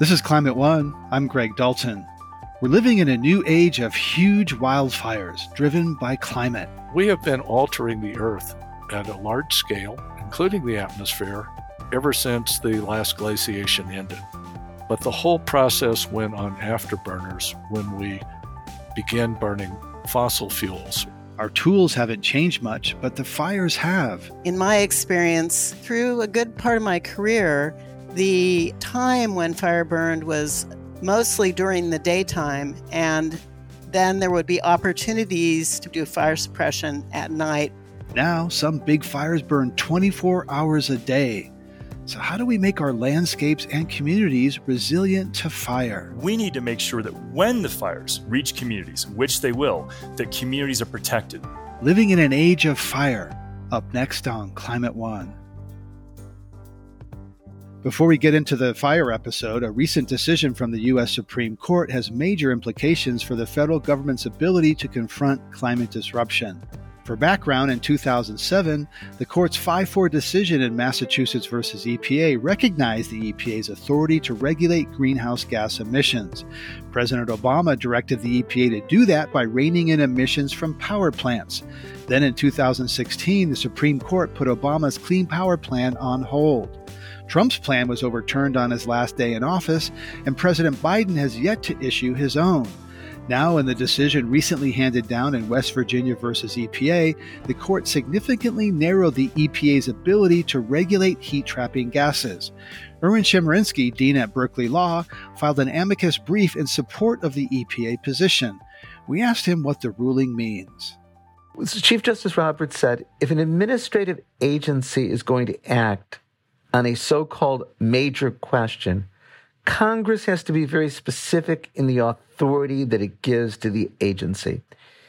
This is Climate One. I'm Greg Dalton. We're living in a new age of huge wildfires driven by climate. We have been altering the Earth at a large scale, including the atmosphere, ever since the last glaciation ended. But the whole process went on afterburners when we began burning fossil fuels. Our tools haven't changed much, but the fires have. In my experience, through a good part of my career, the time when fire burned was mostly during the daytime, and then there would be opportunities to do fire suppression at night. Now, some big fires burn 24 hours a day. So, how do we make our landscapes and communities resilient to fire? We need to make sure that when the fires reach communities, which they will, that communities are protected. Living in an age of fire. Up next on Climate One. Before we get into the fire episode, a recent decision from the U.S. Supreme Court has major implications for the federal government's ability to confront climate disruption. For background, in 2007, the court's 5 4 decision in Massachusetts versus EPA recognized the EPA's authority to regulate greenhouse gas emissions. President Obama directed the EPA to do that by reining in emissions from power plants. Then in 2016, the Supreme Court put Obama's Clean Power Plan on hold. Trump's plan was overturned on his last day in office, and President Biden has yet to issue his own. Now, in the decision recently handed down in West Virginia versus EPA, the court significantly narrowed the EPA's ability to regulate heat trapping gases. Erwin Chemerinsky, dean at Berkeley Law, filed an amicus brief in support of the EPA position. We asked him what the ruling means. Chief Justice Roberts said if an administrative agency is going to act on a so called major question, Congress has to be very specific in the authority that it gives to the agency.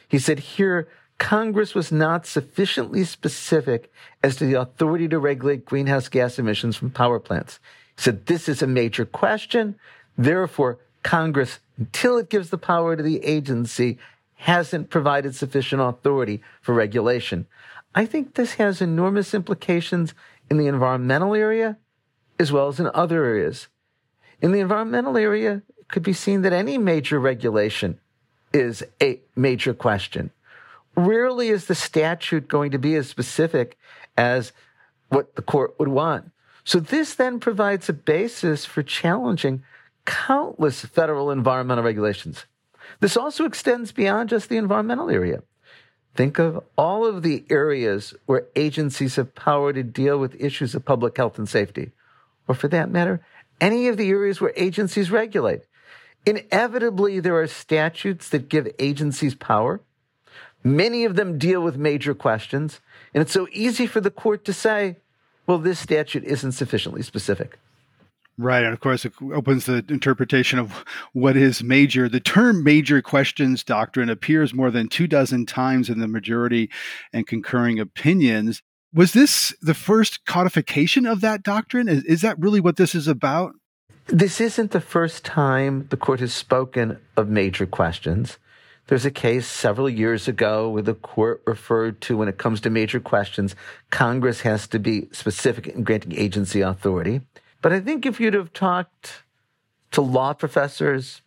He said here, Congress was not sufficiently specific as to the authority to regulate greenhouse gas emissions from power plants. He said this is a major question. Therefore, Congress, until it gives the power to the agency, hasn't provided sufficient authority for regulation. I think this has enormous implications in the environmental area as well as in other areas. In the environmental area, it could be seen that any major regulation is a major question. Rarely is the statute going to be as specific as what the court would want. So this then provides a basis for challenging countless federal environmental regulations. This also extends beyond just the environmental area. Think of all of the areas where agencies have power to deal with issues of public health and safety, or for that matter, any of the areas where agencies regulate. Inevitably, there are statutes that give agencies power. Many of them deal with major questions, and it's so easy for the court to say, well, this statute isn't sufficiently specific. Right. And of course, it opens the interpretation of what is major. The term major questions doctrine appears more than two dozen times in the majority and concurring opinions. Was this the first codification of that doctrine? Is, is that really what this is about? This isn't the first time the court has spoken of major questions. There's a case several years ago where the court referred to when it comes to major questions, Congress has to be specific in granting agency authority. But I think if you'd have talked to law professors,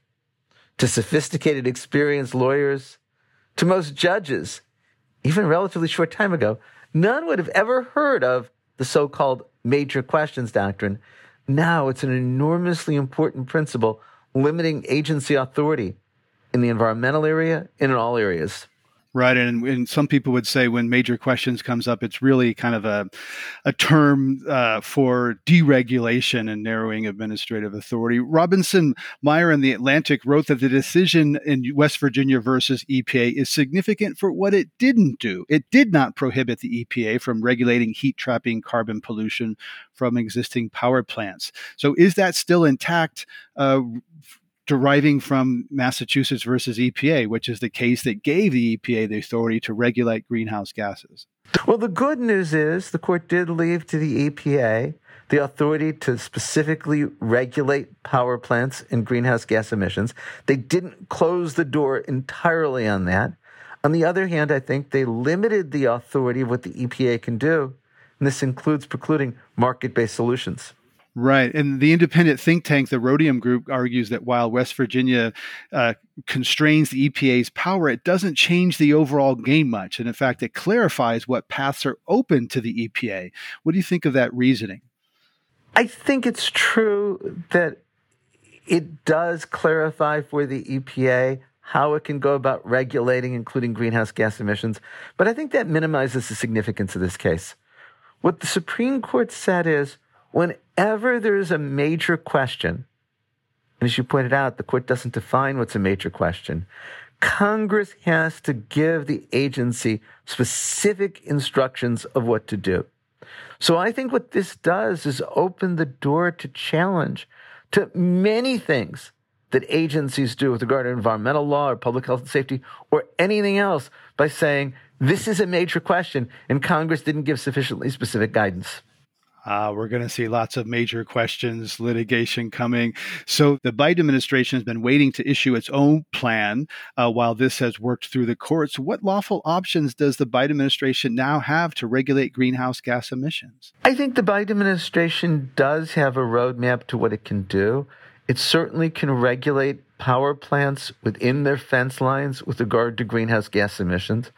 to sophisticated, experienced lawyers, to most judges, even relatively short time ago, none would have ever heard of the so called major questions doctrine. Now it's an enormously important principle limiting agency authority in the environmental area and in all areas. Right, and, and some people would say when major questions comes up, it's really kind of a a term uh, for deregulation and narrowing administrative authority. Robinson Meyer in the Atlantic wrote that the decision in West Virginia versus EPA is significant for what it didn't do. It did not prohibit the EPA from regulating heat trapping carbon pollution from existing power plants. So, is that still intact? Uh, deriving from Massachusetts versus EPA, which is the case that gave the EPA the authority to regulate greenhouse gases. Well, the good news is the court did leave to the EPA the authority to specifically regulate power plants and greenhouse gas emissions. They didn't close the door entirely on that. On the other hand, I think they limited the authority of what the EPA can do, and this includes precluding market based solutions. Right. And the independent think tank, the Rhodium Group, argues that while West Virginia uh, constrains the EPA's power, it doesn't change the overall game much. And in fact, it clarifies what paths are open to the EPA. What do you think of that reasoning? I think it's true that it does clarify for the EPA how it can go about regulating, including greenhouse gas emissions. But I think that minimizes the significance of this case. What the Supreme Court said is whenever there's a major question, and as you pointed out, the court doesn't define what's a major question. Congress has to give the agency specific instructions of what to do. So I think what this does is open the door to challenge to many things that agencies do with regard to environmental law or public health and safety or anything else by saying this is a major question and Congress didn't give sufficiently specific guidance. Uh, we're going to see lots of major questions, litigation coming. So the Biden administration has been waiting to issue its own plan uh, while this has worked through the courts. What lawful options does the Biden administration now have to regulate greenhouse gas emissions? I think the Biden administration does have a roadmap to what it can do. It certainly can regulate power plants within their fence lines with regard to greenhouse gas emissions.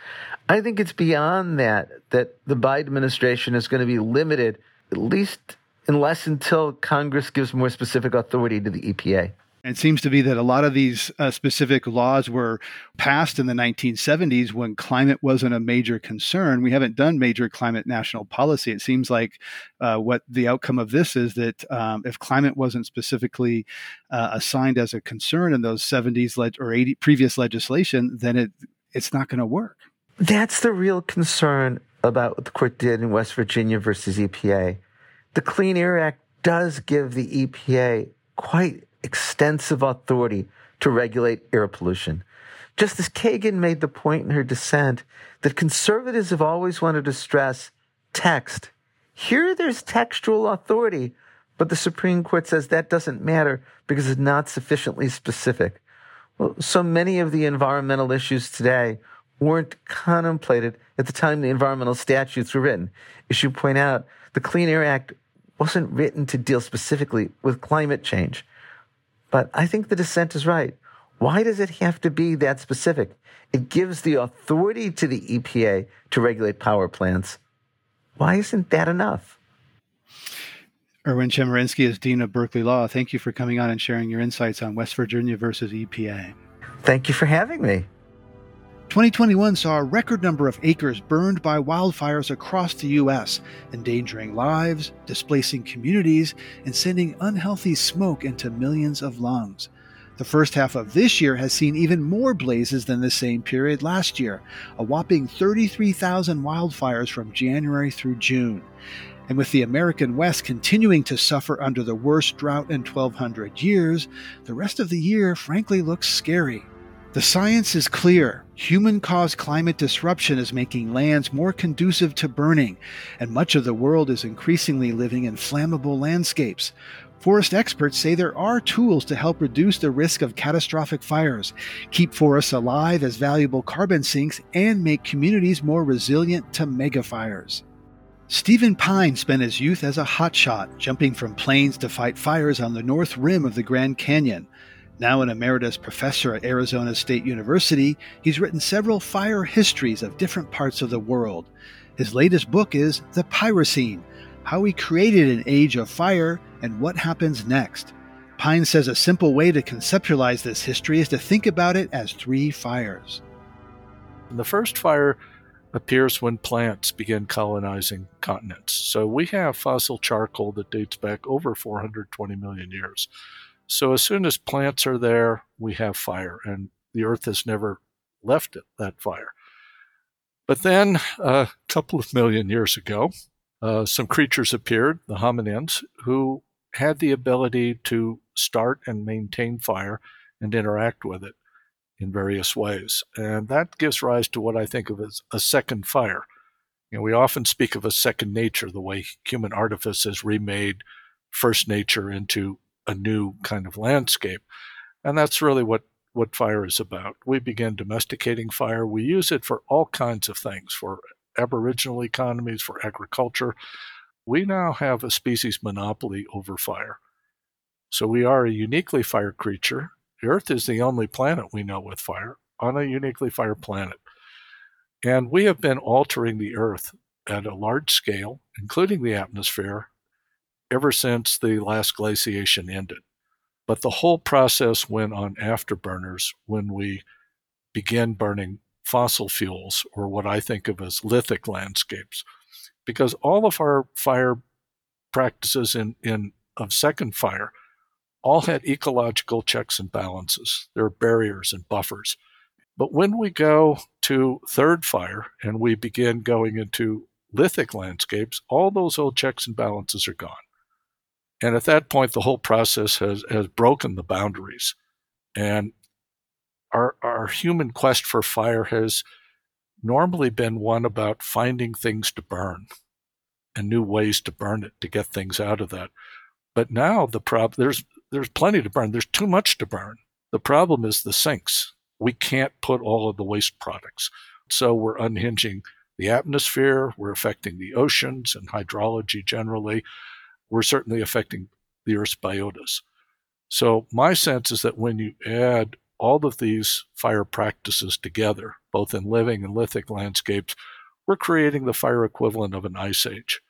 I think it's beyond that that the Biden administration is going to be limited at least unless until Congress gives more specific authority to the EPA. It seems to be that a lot of these uh, specific laws were passed in the 1970s when climate wasn't a major concern. We haven't done major climate national policy. It seems like uh, what the outcome of this is that um, if climate wasn't specifically uh, assigned as a concern in those 70s leg- or 80 previous legislation, then it it's not going to work. That's the real concern about what the court did in West Virginia versus EPA. The Clean Air Act does give the EPA quite extensive authority to regulate air pollution. Justice Kagan made the point in her dissent that conservatives have always wanted to stress text. Here there's textual authority, but the Supreme Court says that doesn't matter because it's not sufficiently specific. Well, so many of the environmental issues today weren't contemplated at the time the environmental statutes were written. As you point out, the Clean Air Act wasn't written to deal specifically with climate change. But I think the dissent is right. Why does it have to be that specific? It gives the authority to the EPA to regulate power plants. Why isn't that enough? Erwin Chemerinsky is Dean of Berkeley Law. Thank you for coming on and sharing your insights on West Virginia versus EPA. Thank you for having me. 2021 saw a record number of acres burned by wildfires across the U.S., endangering lives, displacing communities, and sending unhealthy smoke into millions of lungs. The first half of this year has seen even more blazes than the same period last year, a whopping 33,000 wildfires from January through June. And with the American West continuing to suffer under the worst drought in 1,200 years, the rest of the year frankly looks scary. The science is clear. Human caused climate disruption is making lands more conducive to burning, and much of the world is increasingly living in flammable landscapes. Forest experts say there are tools to help reduce the risk of catastrophic fires, keep forests alive as valuable carbon sinks, and make communities more resilient to megafires. Stephen Pyne spent his youth as a hotshot, jumping from planes to fight fires on the north rim of the Grand Canyon. Now an emeritus professor at Arizona State University, he's written several fire histories of different parts of the world. His latest book is The Pyrocene How We Created an Age of Fire and What Happens Next. Pyne says a simple way to conceptualize this history is to think about it as three fires. The first fire appears when plants begin colonizing continents. So we have fossil charcoal that dates back over 420 million years. So as soon as plants are there, we have fire, and the earth has never left it, that fire. But then, a couple of million years ago, uh, some creatures appeared, the hominins, who had the ability to start and maintain fire and interact with it in various ways. And that gives rise to what I think of as a second fire. You know, we often speak of a second nature, the way human artifice has remade first nature into a new kind of landscape. And that's really what, what fire is about. We began domesticating fire. We use it for all kinds of things for Aboriginal economies, for agriculture. we now have a species monopoly over fire. So we are a uniquely fire creature. The Earth is the only planet we know with fire on a uniquely fire planet. And we have been altering the Earth at a large scale, including the atmosphere, ever since the last glaciation ended. But the whole process went on afterburners when we began burning fossil fuels, or what I think of as lithic landscapes. Because all of our fire practices in, in of second fire all had ecological checks and balances. There are barriers and buffers. But when we go to third fire and we begin going into lithic landscapes, all those old checks and balances are gone. And at that point, the whole process has, has broken the boundaries. And our, our human quest for fire has normally been one about finding things to burn and new ways to burn it to get things out of that. But now the problem there's there's plenty to burn. There's too much to burn. The problem is the sinks. We can't put all of the waste products. So we're unhinging the atmosphere, we're affecting the oceans and hydrology generally. We're certainly affecting the Earth's biotas. So my sense is that when you add all of these fire practices together, both in living and lithic landscapes, we're creating the fire equivalent of an ice age.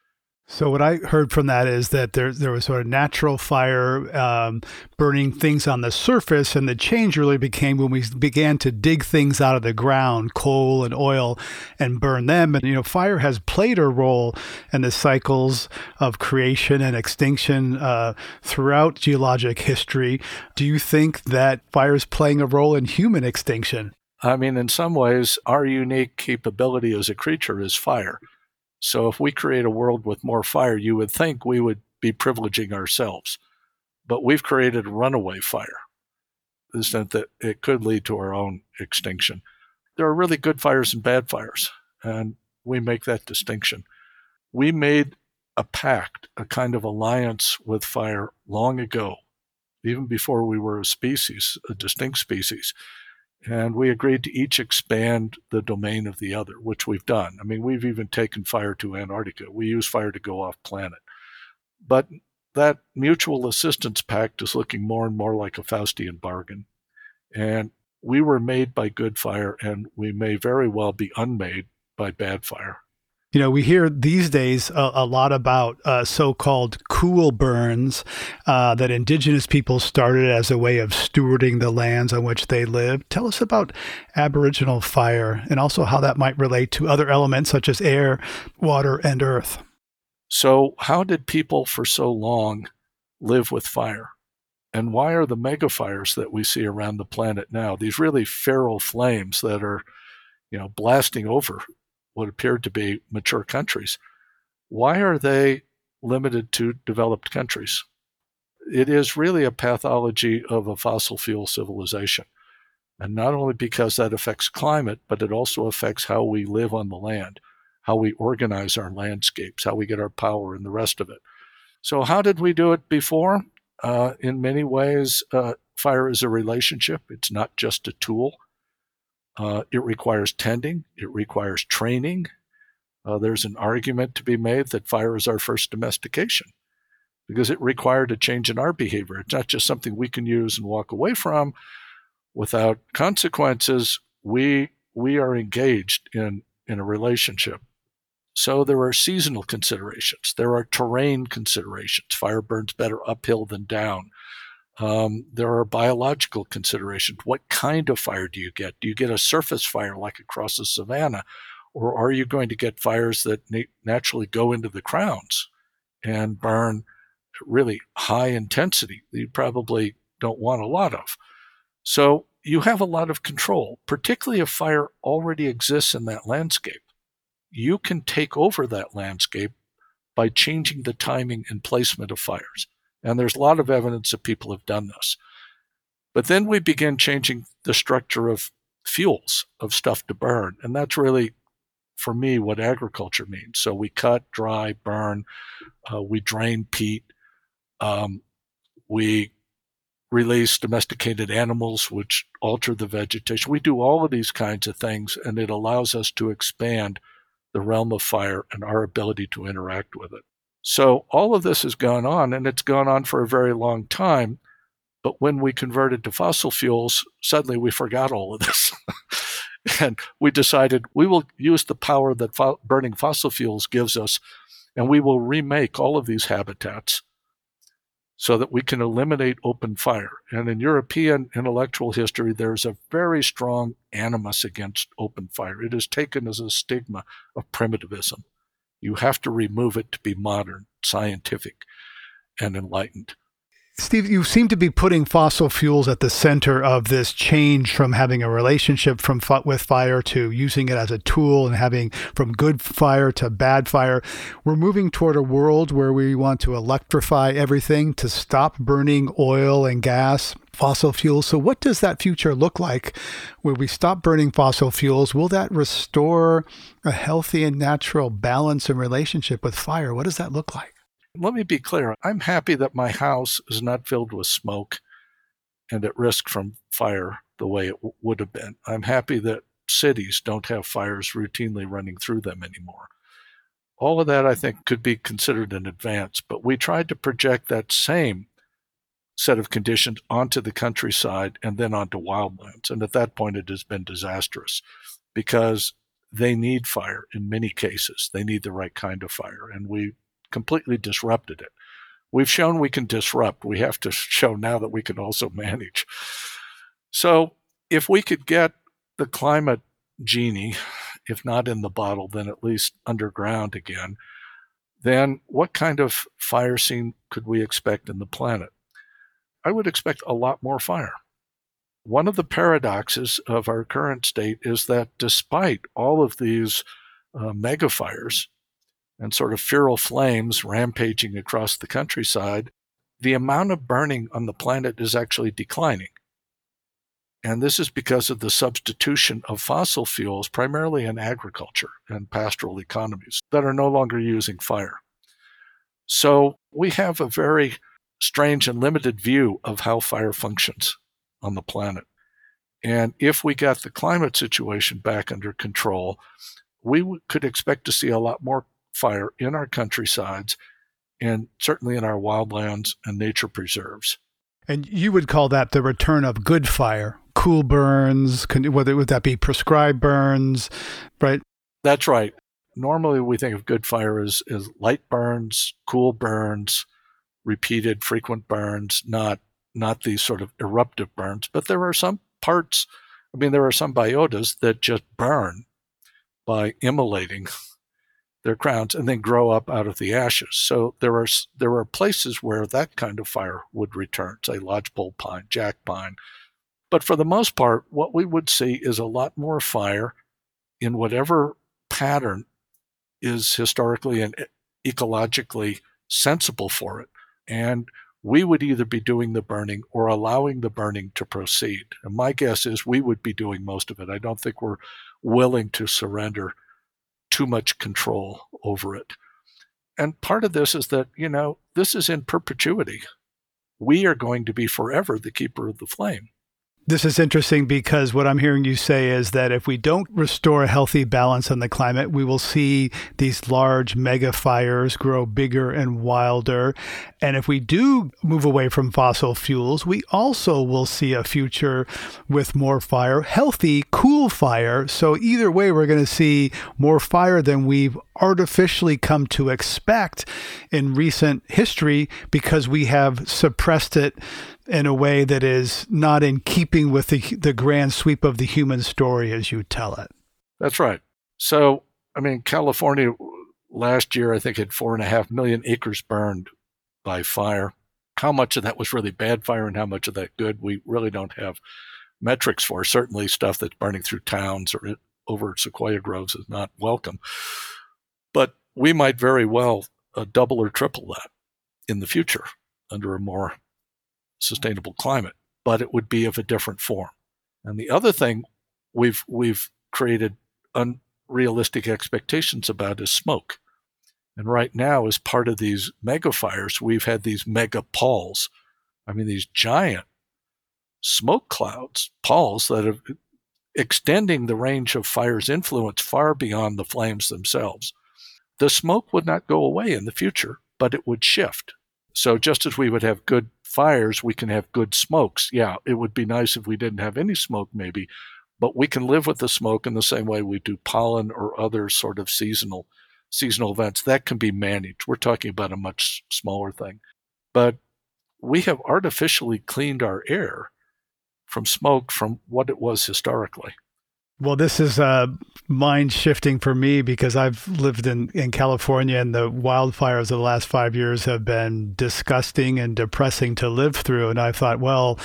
So what I heard from that is that there there was sort of natural fire um, burning things on the surface, and the change really became when we began to dig things out of the ground, coal and oil, and burn them. And you know, fire has played a role in the cycles of creation and extinction uh, throughout geologic history. Do you think that fire is playing a role in human extinction? I mean, in some ways, our unique capability as a creature is fire. So if we create a world with more fire, you would think we would be privileging ourselves. But we've created runaway fire, sense that it could lead to our own extinction. There are really good fires and bad fires, and we make that distinction. We made a pact, a kind of alliance with fire long ago, even before we were a species, a distinct species and we agreed to each expand the domain of the other, which we've done. I mean, we've even taken fire to Antarctica. We use fire to go off planet. But that mutual assistance pact is looking more and more like a Faustian bargain. And we were made by good fire, and we may very well be unmade by bad fire. You know, we hear these days a, a lot about uh, so called cool burns uh, that indigenous people started as a way of stewarding the lands on which they live. Tell us about Aboriginal fire and also how that might relate to other elements such as air, water, and earth. So, how did people for so long live with fire? And why are the megafires that we see around the planet now, these really feral flames that are, you know, blasting over what appeared to be mature countries. Why are they limited to developed countries? It is really a pathology of a fossil fuel civilization. And not only because that affects climate, but it also affects how we live on the land, how we organize our landscapes, how we get our power, and the rest of it. So, how did we do it before? Uh, in many ways, uh, fire is a relationship, it's not just a tool. Uh, it requires tending, it requires training. Uh, there's an argument to be made that fire is our first domestication because it required a change in our behavior. It's not just something we can use and walk away from without consequences. We we are engaged in in a relationship. So there are seasonal considerations. There are terrain considerations. Fire burns better uphill than down. Um, there are biological considerations. What kind of fire do you get? Do you get a surface fire like across the savanna? Or are you going to get fires that na- naturally go into the crowns and burn really high intensity that you probably don't want a lot of? So you have a lot of control, particularly if fire already exists in that landscape. You can take over that landscape by changing the timing and placement of fires. And there's a lot of evidence that people have done this. But then we begin changing the structure of fuels, of stuff to burn. And that's really, for me, what agriculture means. So we cut, dry, burn, uh, we drain peat, um, we release domesticated animals, which alter the vegetation. We do all of these kinds of things, and it allows us to expand the realm of fire and our ability to interact with it. So all of this has gone on, and it's gone on for a very long time. But when we converted to fossil fuels, suddenly we forgot all of this. and we decided we will use the power that fo- burning fossil fuels gives us, and we will remake all of these habitats so that we can eliminate open fire. And in European intellectual history, there's a very strong animus against open fire. It is taken as a stigma of primitivism. You have to remove it to be modern, scientific, and enlightened. Steve, you seem to be putting fossil fuels at the center of this change from having a relationship from with fire to using it as a tool and having from good fire to bad fire. We're moving toward a world where we want to electrify everything to stop burning oil and gas, fossil fuels. So what does that future look like where we stop burning fossil fuels? Will that restore a healthy and natural balance and relationship with fire? What does that look like? Let me be clear. I'm happy that my house is not filled with smoke and at risk from fire the way it w- would have been. I'm happy that cities don't have fires routinely running through them anymore. All of that, I think, could be considered an advance, but we tried to project that same set of conditions onto the countryside and then onto wildlands. And at that point, it has been disastrous because they need fire in many cases. They need the right kind of fire. And we completely disrupted it. We've shown we can disrupt. We have to show now that we can also manage. So, if we could get the climate genie, if not in the bottle, then at least underground again, then what kind of fire scene could we expect in the planet? I would expect a lot more fire. One of the paradoxes of our current state is that despite all of these uh, mega fires, and sort of feral flames rampaging across the countryside, the amount of burning on the planet is actually declining. And this is because of the substitution of fossil fuels, primarily in agriculture and pastoral economies, that are no longer using fire. So we have a very strange and limited view of how fire functions on the planet. And if we got the climate situation back under control, we could expect to see a lot more fire in our countrysides and certainly in our wildlands and nature preserves. And you would call that the return of good fire, cool burns, whether would that be prescribed burns, right? That's right. Normally we think of good fire as, as light burns, cool burns, repeated frequent burns, not not these sort of eruptive burns. But there are some parts, I mean, there are some biotas that just burn by immolating their crowns and then grow up out of the ashes. So there are there are places where that kind of fire would return, say lodgepole pine, jack pine. But for the most part, what we would see is a lot more fire in whatever pattern is historically and ecologically sensible for it. And we would either be doing the burning or allowing the burning to proceed. And my guess is we would be doing most of it. I don't think we're willing to surrender too much control over it. And part of this is that, you know, this is in perpetuity. We are going to be forever the keeper of the flame. This is interesting because what I'm hearing you say is that if we don't restore a healthy balance on the climate, we will see these large mega fires grow bigger and wilder. And if we do move away from fossil fuels, we also will see a future with more fire, healthy, cool fire. So either way, we're going to see more fire than we've artificially come to expect in recent history because we have suppressed it in a way that is not in keeping with the, the grand sweep of the human story as you tell it. That's right. So, I mean, California last year, I think, had four and a half million acres burned by fire. How much of that was really bad fire and how much of that good, we really don't have metrics for. Certainly, stuff that's burning through towns or over sequoia groves is not welcome. But we might very well uh, double or triple that in the future under a more sustainable climate, but it would be of a different form. And the other thing we've we've created unrealistic expectations about is smoke. And right now, as part of these mega fires, we've had these mega palls. I mean, these giant smoke clouds, palls that are extending the range of fire's influence far beyond the flames themselves. The smoke would not go away in the future but it would shift. So just as we would have good fires, we can have good smokes. Yeah, it would be nice if we didn't have any smoke, maybe, but we can live with the smoke in the same way we do pollen or other sort of seasonal seasonal events. That can be managed. We're talking about a much smaller thing. But we have artificially cleaned our air from smoke from what it was historically. Well, this is uh, mind shifting for me because I've lived in, in California and the wildfires of the last five years have been disgusting and depressing to live through. And I thought, well,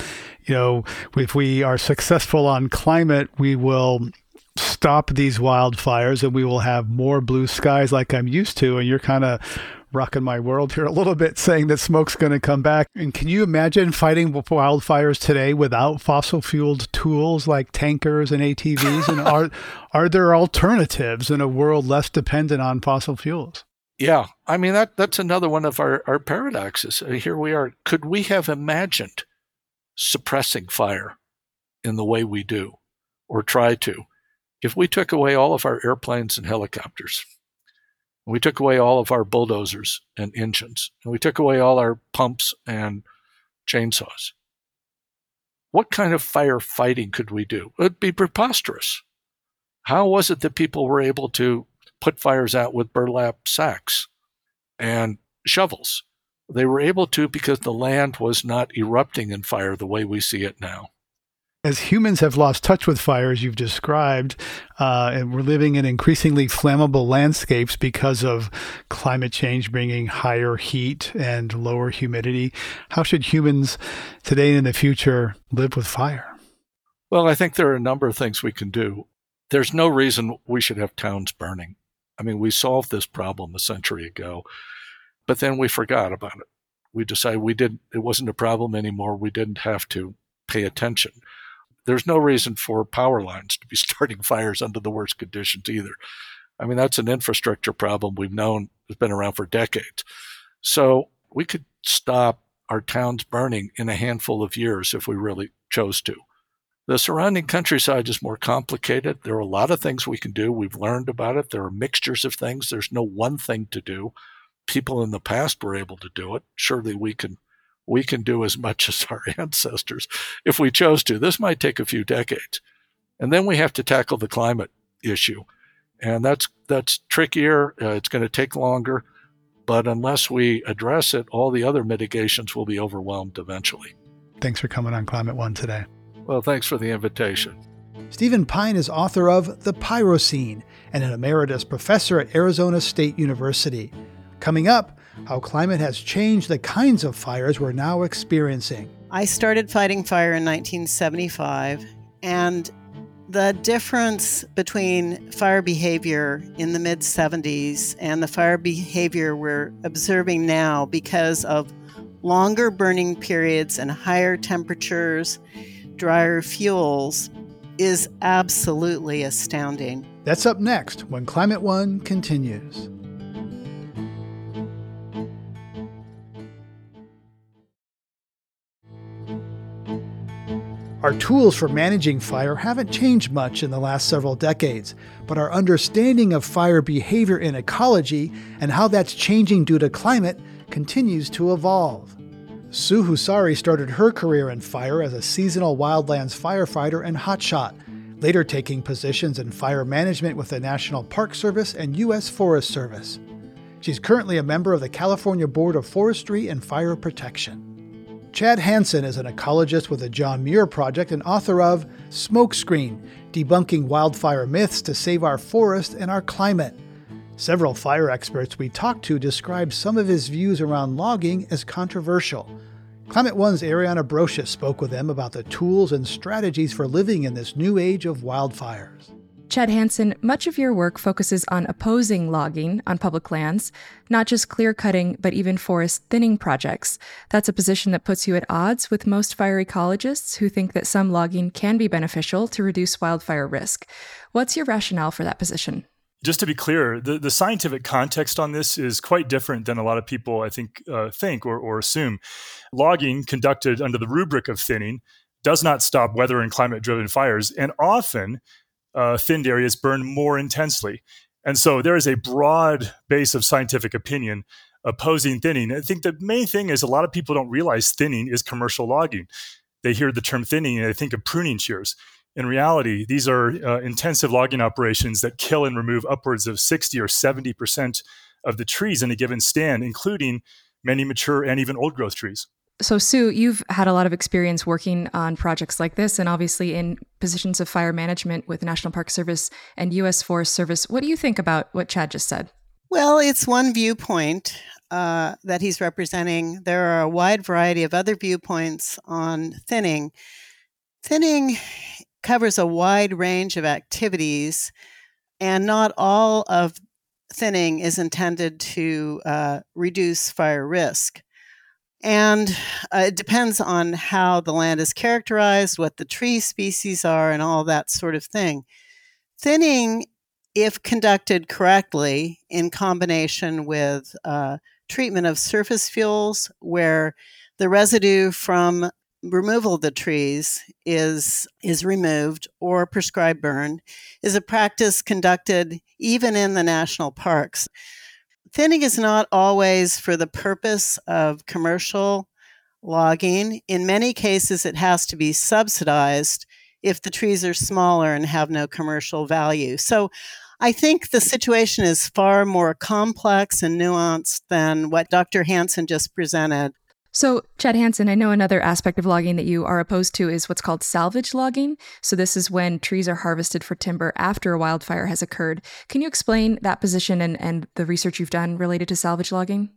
you know, if we are successful on climate, we will stop these wildfires and we will have more blue skies like I'm used to. And you're kind of rocking my world here a little bit, saying that smoke's going to come back. And can you imagine fighting wildfires today without fossil fueled tools like tankers and ATVs? and are are there alternatives in a world less dependent on fossil fuels? Yeah, I mean that that's another one of our, our paradoxes. Uh, here we are. Could we have imagined suppressing fire in the way we do, or try to, if we took away all of our airplanes and helicopters? We took away all of our bulldozers and engines, and we took away all our pumps and chainsaws. What kind of firefighting could we do? It'd be preposterous. How was it that people were able to put fires out with burlap sacks and shovels? They were able to because the land was not erupting in fire the way we see it now as humans have lost touch with fire, as you've described, uh, and we're living in increasingly flammable landscapes because of climate change bringing higher heat and lower humidity, how should humans today and in the future live with fire? Well, I think there are a number of things we can do. There's no reason we should have towns burning. I mean, we solved this problem a century ago, but then we forgot about it. We decided we didn't, it wasn't a problem anymore. We didn't have to pay attention there's no reason for power lines to be starting fires under the worst conditions either. I mean, that's an infrastructure problem we've known has been around for decades. So we could stop our towns burning in a handful of years if we really chose to. The surrounding countryside is more complicated. There are a lot of things we can do. We've learned about it. There are mixtures of things. There's no one thing to do. People in the past were able to do it. Surely we can we can do as much as our ancestors if we chose to. This might take a few decades. And then we have to tackle the climate issue. And that's that's trickier. Uh, it's going to take longer, but unless we address it, all the other mitigations will be overwhelmed eventually. Thanks for coming on Climate One today. Well, thanks for the invitation. Stephen Pyne is author of The Pyrocene and an emeritus professor at Arizona State University. Coming up, how climate has changed the kinds of fires we're now experiencing. I started fighting fire in 1975, and the difference between fire behavior in the mid 70s and the fire behavior we're observing now because of longer burning periods and higher temperatures, drier fuels, is absolutely astounding. That's up next when Climate One continues. Our tools for managing fire haven't changed much in the last several decades, but our understanding of fire behavior in ecology and how that's changing due to climate continues to evolve. Sue Husari started her career in fire as a seasonal wildlands firefighter and hotshot, later taking positions in fire management with the National Park Service and U.S. Forest Service. She's currently a member of the California Board of Forestry and Fire Protection. Chad Hansen is an ecologist with the John Muir Project and author of Smokescreen Debunking Wildfire Myths to Save Our Forest and Our Climate. Several fire experts we talked to described some of his views around logging as controversial. Climate One's Ariana Brocious spoke with them about the tools and strategies for living in this new age of wildfires. Chad Hansen, much of your work focuses on opposing logging on public lands, not just clear cutting, but even forest thinning projects. That's a position that puts you at odds with most fire ecologists who think that some logging can be beneficial to reduce wildfire risk. What's your rationale for that position? Just to be clear, the, the scientific context on this is quite different than a lot of people, I think, uh, think or, or assume. Logging conducted under the rubric of thinning does not stop weather and climate driven fires, and often uh, thinned areas burn more intensely. And so there is a broad base of scientific opinion opposing thinning. I think the main thing is a lot of people don't realize thinning is commercial logging. They hear the term thinning and they think of pruning shears. In reality, these are uh, intensive logging operations that kill and remove upwards of 60 or 70% of the trees in a given stand, including many mature and even old growth trees. So, Sue, you've had a lot of experience working on projects like this and obviously in positions of fire management with National Park Service and U.S. Forest Service. What do you think about what Chad just said? Well, it's one viewpoint uh, that he's representing. There are a wide variety of other viewpoints on thinning. Thinning covers a wide range of activities, and not all of thinning is intended to uh, reduce fire risk. And uh, it depends on how the land is characterized, what the tree species are, and all that sort of thing. Thinning, if conducted correctly in combination with uh, treatment of surface fuels, where the residue from removal of the trees is is removed or prescribed burn is a practice conducted even in the national parks thinning is not always for the purpose of commercial logging. In many cases, it has to be subsidized if the trees are smaller and have no commercial value. So I think the situation is far more complex and nuanced than what Dr. Hansen just presented. So, Chad Hansen, I know another aspect of logging that you are opposed to is what's called salvage logging. So, this is when trees are harvested for timber after a wildfire has occurred. Can you explain that position and, and the research you've done related to salvage logging?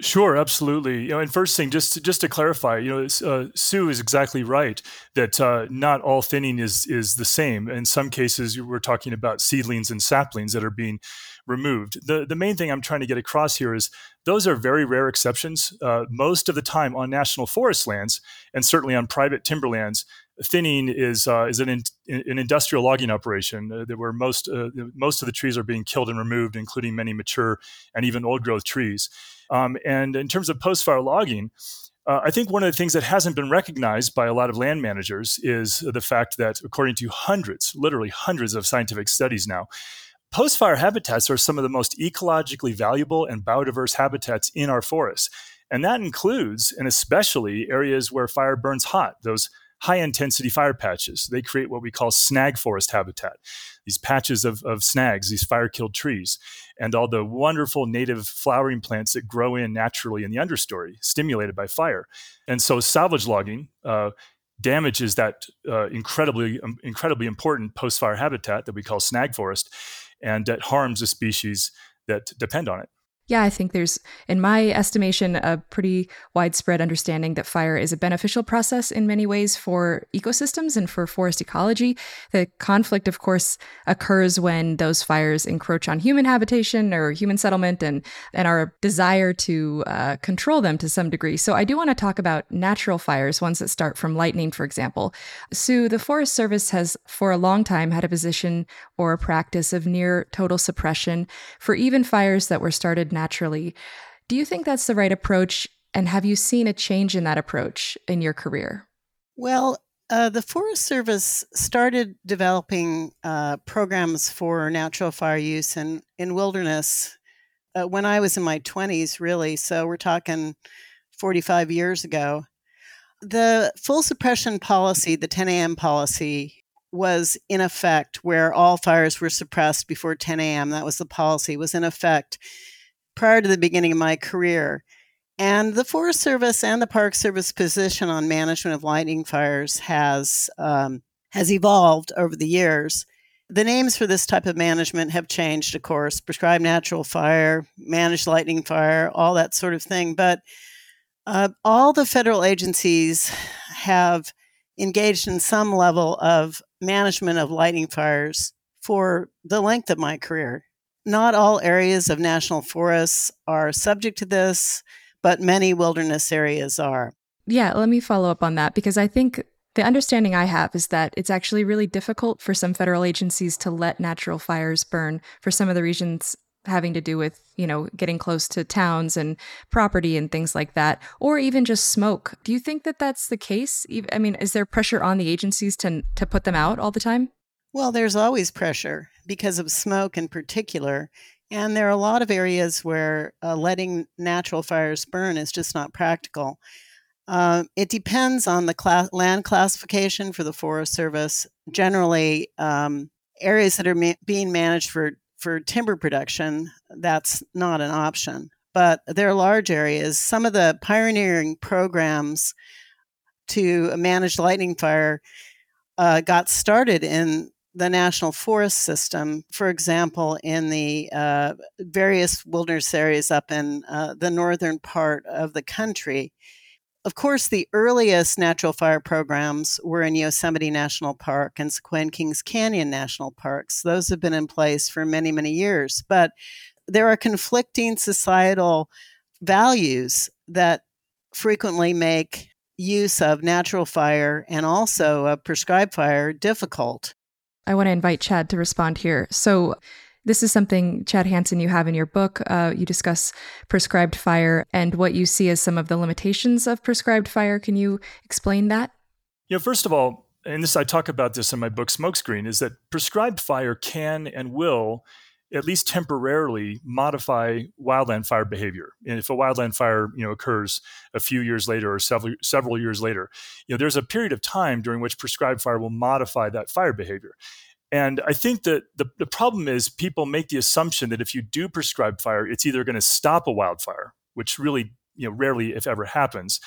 Sure, absolutely. You know, and first thing, just to, just to clarify, you know, uh, Sue is exactly right that uh, not all thinning is is the same. In some cases, we're talking about seedlings and saplings that are being removed. The the main thing I'm trying to get across here is those are very rare exceptions. Uh, most of the time on national forest lands, and certainly on private timberlands, thinning is uh, is an in, an industrial logging operation uh, where most uh, most of the trees are being killed and removed, including many mature and even old growth trees. Um, and in terms of post fire logging, uh, I think one of the things that hasn't been recognized by a lot of land managers is the fact that, according to hundreds, literally hundreds of scientific studies now, post fire habitats are some of the most ecologically valuable and biodiverse habitats in our forests. And that includes, and especially, areas where fire burns hot, those high intensity fire patches. They create what we call snag forest habitat, these patches of, of snags, these fire killed trees, and all the wonderful native flowering plants that grow in naturally in the understory, stimulated by fire. And so salvage logging uh, damages that uh, incredibly, um, incredibly important post fire habitat that we call snag forest, and that harms the species that depend on it. Yeah, I think there's, in my estimation, a pretty widespread understanding that fire is a beneficial process in many ways for ecosystems and for forest ecology. The conflict, of course, occurs when those fires encroach on human habitation or human settlement and, and our desire to uh, control them to some degree. So I do want to talk about natural fires, ones that start from lightning, for example. Sue, the Forest Service has for a long time had a position or a practice of near total suppression for even fires that were started naturally. Do you think that's the right approach? And have you seen a change in that approach in your career? Well, uh, the Forest Service started developing uh, programs for natural fire use in, in wilderness uh, when I was in my 20s, really. So we're talking 45 years ago. The full suppression policy, the 10 a.m. policy, was in effect where all fires were suppressed before 10 a.m. That was the policy, was in effect prior to the beginning of my career. And the Forest Service and the Park Service position on management of lightning fires has um, has evolved over the years. The names for this type of management have changed, of course, prescribed natural fire, managed lightning fire, all that sort of thing. But uh, all the federal agencies have engaged in some level of management of lightning fires for the length of my career. Not all areas of national forests are subject to this, but many wilderness areas are. Yeah, let me follow up on that because I think the understanding I have is that it's actually really difficult for some federal agencies to let natural fires burn for some of the regions having to do with, you know, getting close to towns and property and things like that, or even just smoke. Do you think that that's the case? I mean, is there pressure on the agencies to to put them out all the time? Well, there's always pressure because of smoke in particular. And there are a lot of areas where uh, letting natural fires burn is just not practical. Uh, it depends on the class, land classification for the Forest Service. Generally, um, areas that are ma- being managed for, for timber production, that's not an option. But there are large areas. Some of the pioneering programs to manage lightning fire uh, got started in the national forest system, for example, in the uh, various wilderness areas up in uh, the northern part of the country. Of course, the earliest natural fire programs were in Yosemite National Park and Sequoia Kings Canyon National Parks. Those have been in place for many, many years. But there are conflicting societal values that frequently make use of natural fire and also of prescribed fire difficult. I want to invite Chad to respond here. So, this is something, Chad Hanson, you have in your book. Uh, you discuss prescribed fire and what you see as some of the limitations of prescribed fire. Can you explain that? You know, first of all, and this I talk about this in my book Smokescreen, is that prescribed fire can and will at least temporarily modify wildland fire behavior. And if a wildland fire, you know, occurs a few years later or several several years later, you know, there's a period of time during which prescribed fire will modify that fire behavior. And I think that the, the problem is people make the assumption that if you do prescribed fire, it's either going to stop a wildfire, which really, you know, rarely, if ever, happens.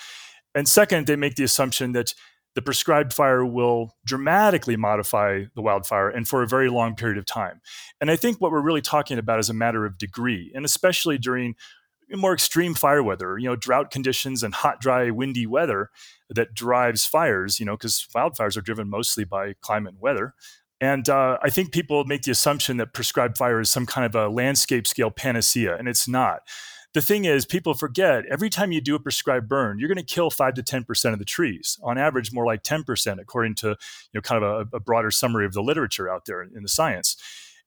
And second, they make the assumption that the prescribed fire will dramatically modify the wildfire and for a very long period of time. And I think what we're really talking about is a matter of degree, and especially during more extreme fire weather, you know, drought conditions and hot, dry, windy weather that drives fires, you know, because wildfires are driven mostly by climate and weather. And uh, I think people make the assumption that prescribed fire is some kind of a landscape scale panacea, and it's not the thing is, people forget every time you do a prescribed burn, you're going to kill five to ten percent of the trees. On average, more like ten percent, according to you know kind of a, a, broader summary of the literature out there in the science.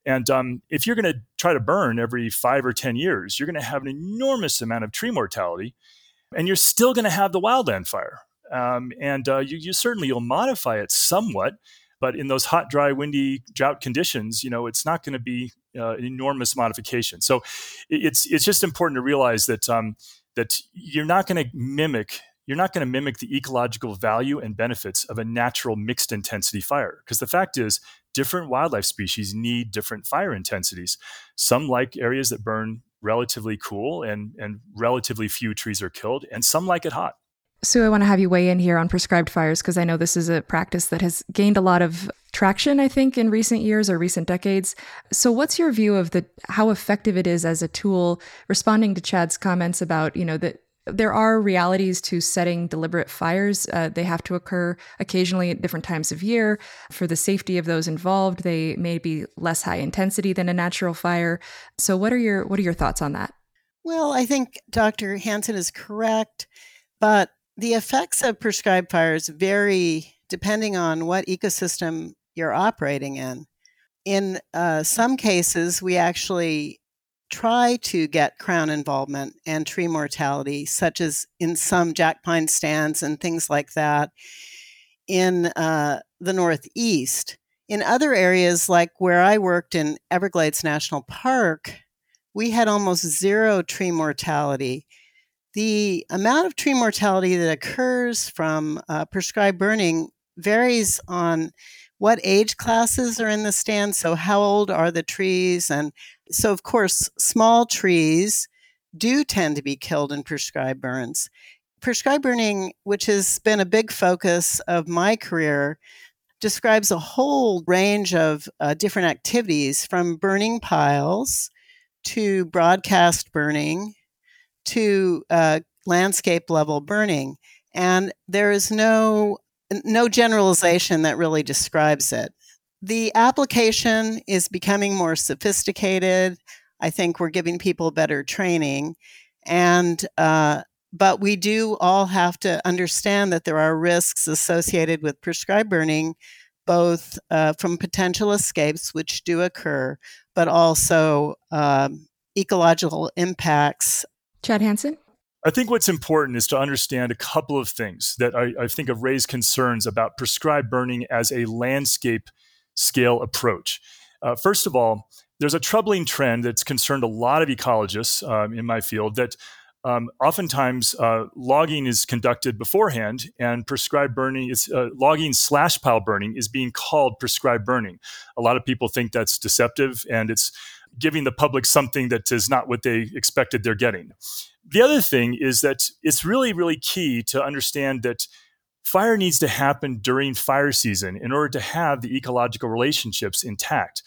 And um, if you're going to try to burn every five or ten years, you're going to have an enormous amount of tree mortality, and you're still going to have the wildland fire. Um, and uh, you, you certainly you'll modify it somewhat but in those hot, dry, windy drought conditions, you know, it's not going to be uh, an enormous modification. So it's it's just important to realize that um, that you're not going to mimic you're not going to mimic the ecological value and benefits of a natural mixed intensity fire. Because the fact is different wildlife species need different fire intensities. Some like areas that burn relatively cool and and relatively few trees are killed and some like it hot. Sue, I want to have you weigh in here on prescribed fires because I know this is a practice that has gained a lot of traction, I think, in recent years or recent decades. So, what's your view of the how effective it is as a tool? Responding to Chad's comments about, you know, that there are realities to setting deliberate fires. Uh, they have to occur occasionally at different times of year. For the safety of those involved, they may be less high intensity than a natural fire. So, what are your what are your thoughts on that? Well, I think Dr. Hanson is correct, but the effects of prescribed fires vary depending on what ecosystem you're operating in. In uh, some cases, we actually try to get crown involvement and tree mortality, such as in some jack pine stands and things like that in uh, the Northeast. In other areas, like where I worked in Everglades National Park, we had almost zero tree mortality the amount of tree mortality that occurs from uh, prescribed burning varies on what age classes are in the stand. So, how old are the trees? And so, of course, small trees do tend to be killed in prescribed burns. Prescribed burning, which has been a big focus of my career, describes a whole range of uh, different activities from burning piles to broadcast burning to uh, landscape level burning. And there is no no generalization that really describes it. The application is becoming more sophisticated. I think we're giving people better training, and uh, but we do all have to understand that there are risks associated with prescribed burning, both uh, from potential escapes, which do occur, but also um, ecological impacts Chad Hanson? I think what's important is to understand a couple of things that I, I, think have raised concerns about prescribed burning as a landscape scale approach. Uh, first of all, there's a troubling trend that's concerned a lot of ecologists um, in my field that um, oftentimes uh, logging is conducted beforehand and prescribed burning is uh, logging slash pile burning is being called prescribed burning a lot of people think that's deceptive and it's giving the public something that is not what they expected they're getting the other thing is that it's really really key to understand that fire needs to happen during fire season in order to have the ecological relationships intact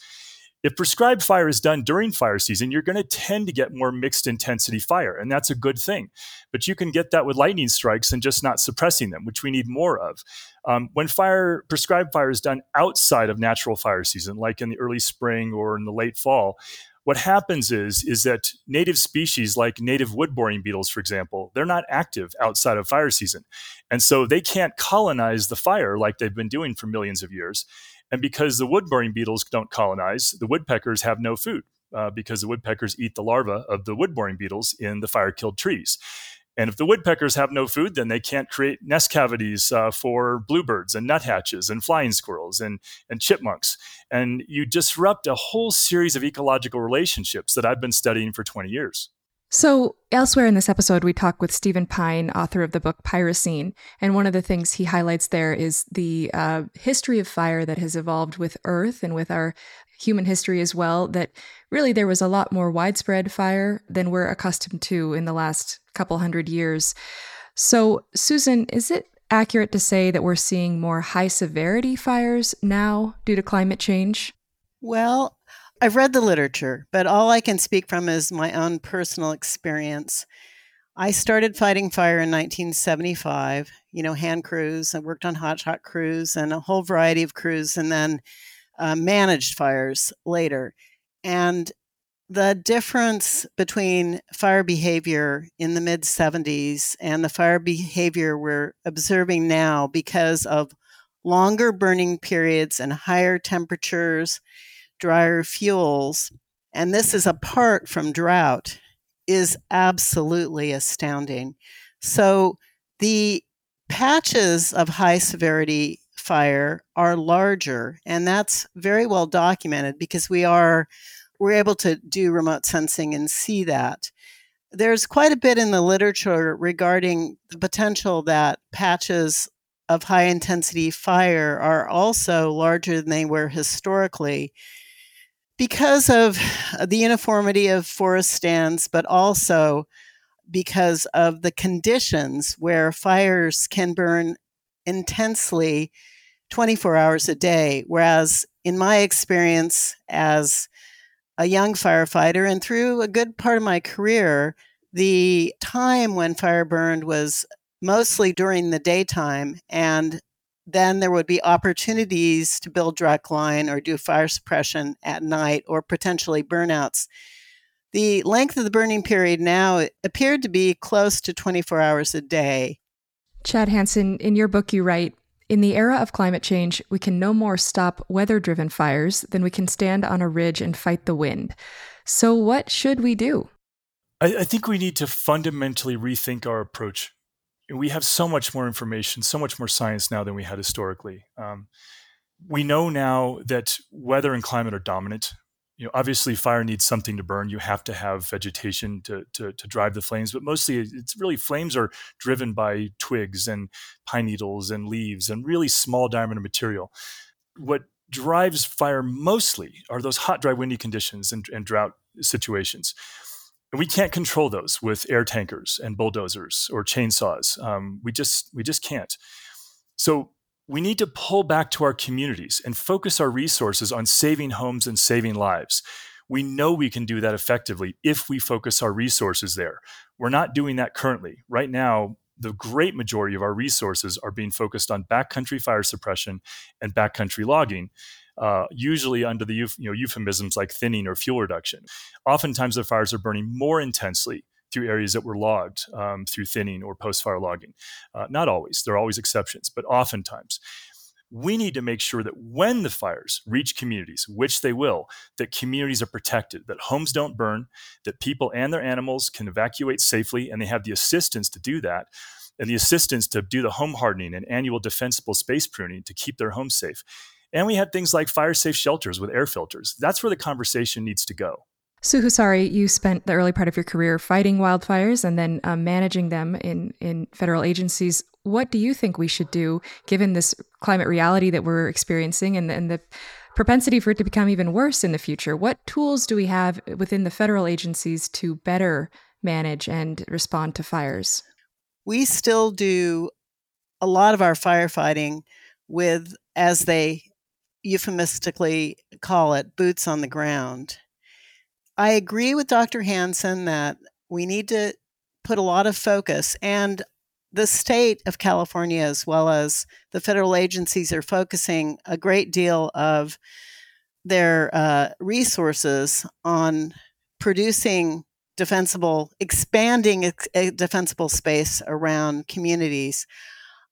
if prescribed fire is done during fire season, you're going to tend to get more mixed intensity fire, and that's a good thing. But you can get that with lightning strikes and just not suppressing them, which we need more of. Um, when fire prescribed fire is done outside of natural fire season, like in the early spring or in the late fall, what happens is is that native species like native wood boring beetles for example they're not active outside of fire season and so they can't colonize the fire like they've been doing for millions of years and because the wood boring beetles don't colonize, the woodpeckers have no food uh, because the woodpeckers eat the larvae of the wood boring beetles in the fire killed trees. And if the woodpeckers have no food, then they can't create nest cavities uh, for bluebirds and nuthatches and flying squirrels and, and chipmunks. And you disrupt a whole series of ecological relationships that I've been studying for 20 years. So, elsewhere in this episode, we talk with Stephen Pyne, author of the book Pyrocene. And one of the things he highlights there is the uh, history of fire that has evolved with Earth and with our human history as well. That really there was a lot more widespread fire than we're accustomed to in the last couple hundred years. So, Susan, is it accurate to say that we're seeing more high severity fires now due to climate change? Well, I've read the literature, but all I can speak from is my own personal experience. I started fighting fire in 1975, you know, hand crews. I worked on hot shot crews and a whole variety of crews, and then uh, managed fires later. And the difference between fire behavior in the mid 70s and the fire behavior we're observing now because of longer burning periods and higher temperatures drier fuels, and this is apart from drought, is absolutely astounding. So the patches of high severity fire are larger, and that's very well documented because we are we're able to do remote sensing and see that. There's quite a bit in the literature regarding the potential that patches of high intensity fire are also larger than they were historically because of the uniformity of forest stands, but also because of the conditions where fires can burn intensely 24 hours a day. Whereas, in my experience as a young firefighter and through a good part of my career, the time when fire burned was mostly during the daytime and then there would be opportunities to build direct line or do fire suppression at night or potentially burnouts. The length of the burning period now appeared to be close to 24 hours a day. Chad Hanson, in your book, you write In the era of climate change, we can no more stop weather driven fires than we can stand on a ridge and fight the wind. So, what should we do? I, I think we need to fundamentally rethink our approach we have so much more information, so much more science now than we had historically. Um, we know now that weather and climate are dominant. You know, obviously, fire needs something to burn. You have to have vegetation to, to, to drive the flames, but mostly it's really flames are driven by twigs and pine needles and leaves and really small diameter material. What drives fire mostly are those hot, dry, windy conditions and, and drought situations And we can't control those with air tankers and bulldozers or chainsaws. Um, we just we just can't. So we need to pull back to our communities and focus our resources on saving homes and saving lives. We know we can do that effectively if we focus our resources there. We're not doing that currently. Right now, the great majority of our resources are being focused on backcountry fire suppression and backcountry logging uh, usually under the you know, euphemisms like thinning or fuel reduction. Oftentimes, the fires are burning more intensely through areas that were logged um, through thinning or post fire logging. Uh, not always, there are always exceptions, but oftentimes. We need to make sure that when the fires reach communities, which they will, that communities are protected, that homes don't burn, that people and their animals can evacuate safely, and they have the assistance to do that and the assistance to do the home hardening and annual defensible space pruning to keep their homes safe And we had things like fire safe shelters with air filters. That's where the conversation needs to go. Sue Husari, you spent the early part of your career fighting wildfires and then um, managing them in, in federal agencies. What do you think we should do given this climate reality that we're experiencing and, and the propensity for it to become even worse in the future? What tools do we have within the federal agencies to better manage and respond to fires? We still do a lot of our firefighting with, as they euphemistically call it, boots on the ground. I agree with Dr. Hanson that we need to put a lot of focus, and the state of California, as well as the federal agencies, are focusing a great deal of their uh, resources on producing defensible, expanding a defensible space around communities.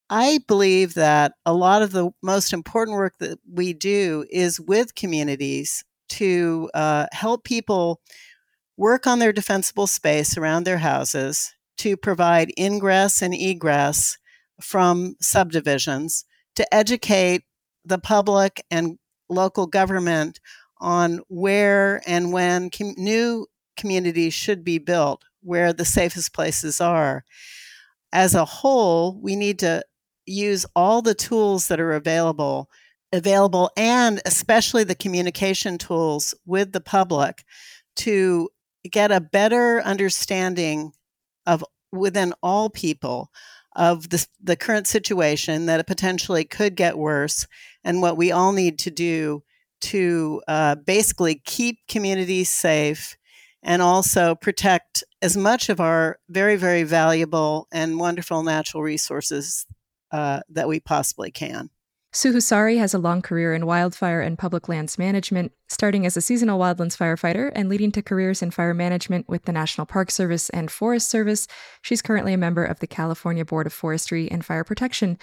I believe that a lot of the most important work that we do is with communities to uh, help people work on their defensible space around their houses, to provide ingress and egress from subdivisions, to educate the public and local government on where and when com- new communities should be built, where the safest places are. As a whole, we need to use all the tools that are available available and especially the communication tools with the public to get a better understanding of within all people of the, the current situation that it potentially could get worse and what we all need to do to uh, basically keep communities safe and also protect as much of our very very valuable and wonderful natural resources uh, that we possibly can Sue Husari has a long career in wildfire and public lands management, starting as a seasonal wildlands firefighter and leading to careers in fire management with the National Park Service and Forest Service. She's currently a member of the California Board of Forestry and Fire Protection.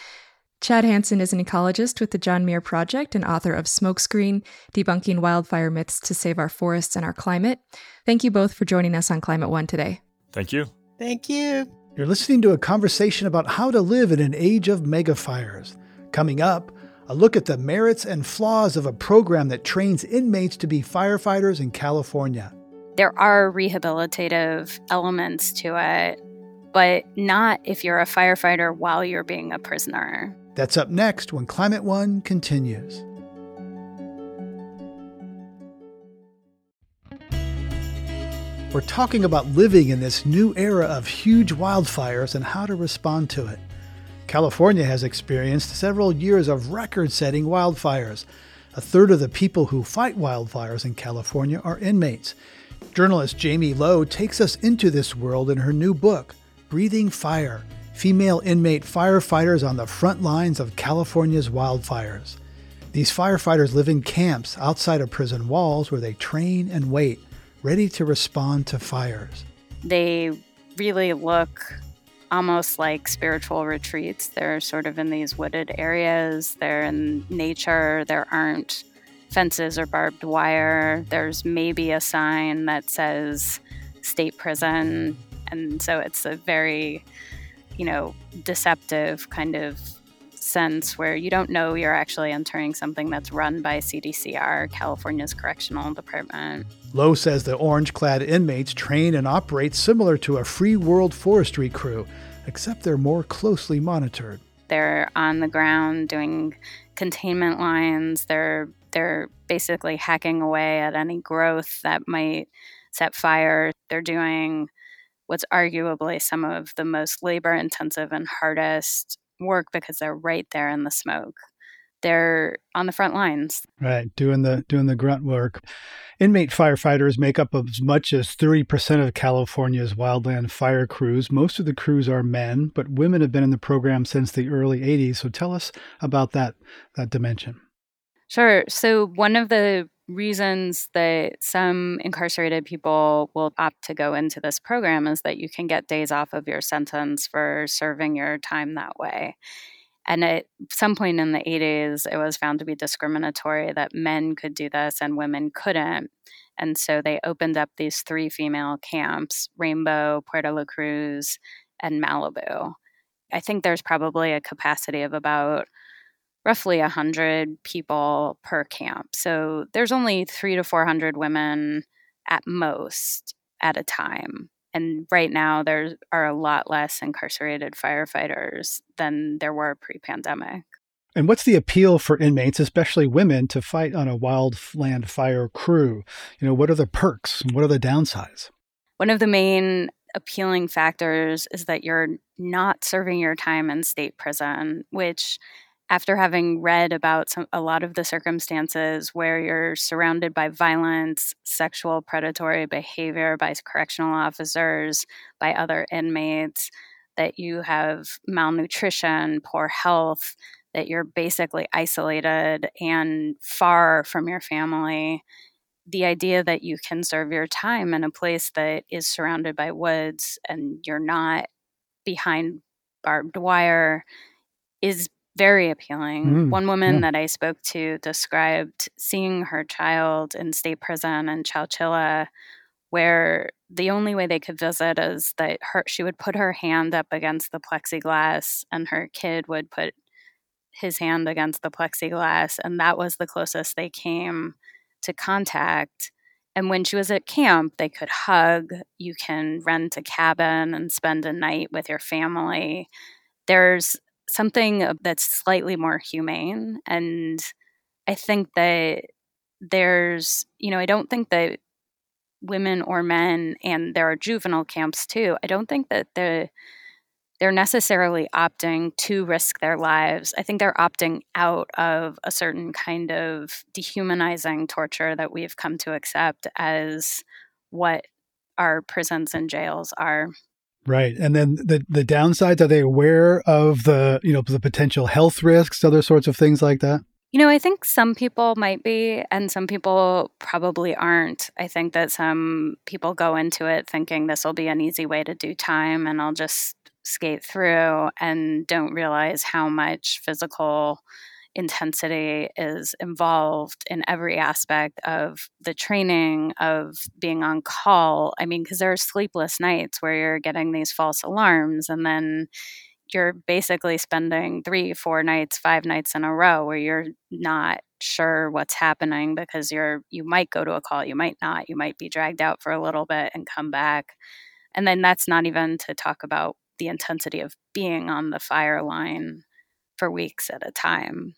Chad Hanson is an ecologist with the John Muir Project and author of Smokescreen Debunking Wildfire Myths to Save Our Forests and Our Climate. Thank you both for joining us on Climate One today. Thank you. Thank you. You're listening to a conversation about how to live in an age of megafires. Coming up, a look at the merits and flaws of a program that trains inmates to be firefighters in California. There are rehabilitative elements to it, but not if you're a firefighter while you're being a prisoner. That's up next when Climate One continues. We're talking about living in this new era of huge wildfires and how to respond to it. California has experienced several years of record setting wildfires. A third of the people who fight wildfires in California are inmates. Journalist Jamie Lowe takes us into this world in her new book, Breathing Fire Female Inmate Firefighters on the Front Lines of California's Wildfires. These firefighters live in camps outside of prison walls where they train and wait, ready to respond to fires. They really look almost like spiritual retreats. They're sort of in these wooded areas, they're in nature, there aren't fences or barbed wire. There's maybe a sign that says state prison. And so it's a very, you know, deceptive kind of sense where you don't know you're actually entering something that's run by CDCR, California's Correctional Department. Lowe says the orange clad inmates train and operate similar to a free world forestry crew, except they're more closely monitored. They're on the ground doing containment lines. They're they're basically hacking away at any growth that might set fire. They're doing what's arguably some of the most labor intensive and hardest work because they're right there in the smoke. They're on the front lines. Right, doing the doing the grunt work. Inmate firefighters make up as much as 30% of California's wildland fire crews. Most of the crews are men, but women have been in the program since the early 80s. So tell us about that that dimension. Sure. So one of the reasons that some incarcerated people will opt to go into this program is that you can get days off of your sentence for serving your time that way. And at some point in the 80s, it was found to be discriminatory that men could do this and women couldn't. And so they opened up these three female camps Rainbow, Puerta La Cruz, and Malibu. I think there's probably a capacity of about roughly 100 people per camp. So there's only three to 400 women at most at a time. And right now, there are a lot less incarcerated firefighters than there were pre pandemic. And what's the appeal for inmates, especially women, to fight on a wildland fire crew? You know, what are the perks and what are the downsides? One of the main appealing factors is that you're not serving your time in state prison, which after having read about some, a lot of the circumstances where you're surrounded by violence, sexual predatory behavior by correctional officers, by other inmates, that you have malnutrition, poor health, that you're basically isolated and far from your family. The idea that you can serve your time in a place that is surrounded by woods and you're not behind barbed wire is very appealing. Mm, One woman yeah. that I spoke to described seeing her child in state prison in Chowchilla, where the only way they could visit is that her she would put her hand up against the plexiglass, and her kid would put his hand against the plexiglass, and that was the closest they came to contact. And when she was at camp, they could hug. You can rent a cabin and spend a night with your family. There's something uh, that's slightly more humane. And I think that there's, you know, I don't think that women or men, and there are juvenile camps too, I don't think that the they're necessarily opting to risk their lives. I think they're opting out of a certain kind of dehumanizing torture that we've come to accept as what our prisons and jails are. Right. And then the the downsides are they aware of the, you know, the potential health risks, other sorts of things like that? You know, I think some people might be and some people probably aren't. I think that some people go into it thinking this will be an easy way to do time and I'll just skate through and don't realize how much physical intensity is involved in every aspect of the training of being on call. I mean because there are sleepless nights where you're getting these false alarms and then you're basically spending three four nights five nights in a row where you're not sure what's happening because you're you might go to a call you might not you might be dragged out for a little bit and come back. And then that's not even to talk about the intensity of being on the fire line for weeks at a time